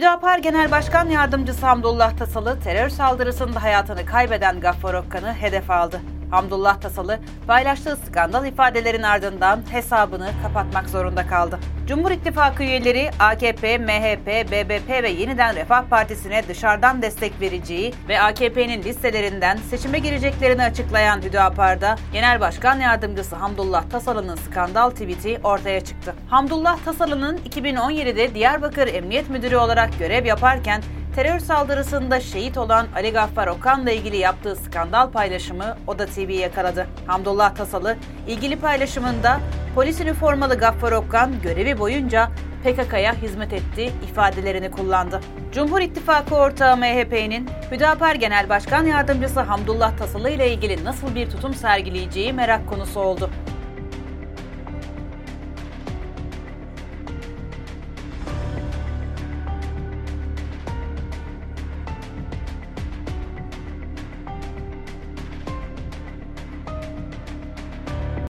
Hüdapar Genel Başkan Yardımcısı Hamdullah Tasalı terör saldırısında hayatını kaybeden Gaffar Okkan'ı hedef aldı. Hamdullah Tasalı paylaştığı skandal ifadelerin ardından hesabını kapatmak zorunda kaldı. Cumhur İttifakı üyeleri AKP, MHP, BBP ve Yeniden Refah Partisi'ne dışarıdan destek vereceği ve AKP'nin listelerinden seçime gireceklerini açıklayan Hüdapar'da Genel Başkan Yardımcısı Hamdullah Tasalı'nın skandal tweet'i ortaya çıktı. Hamdullah Tasalı'nın 2017'de Diyarbakır Emniyet Müdürü olarak görev yaparken terör saldırısında şehit olan Ali Gaffar Okan'la ilgili yaptığı skandal paylaşımı Oda TV yakaladı. Hamdullah Tasalı ilgili paylaşımında polis üniformalı Gaffar Okan görevi boyunca PKK'ya hizmet etti ifadelerini kullandı. Cumhur İttifakı ortağı MHP'nin Hüdapar Genel Başkan Yardımcısı Hamdullah Tasalı ile ilgili nasıl bir tutum sergileyeceği merak konusu oldu.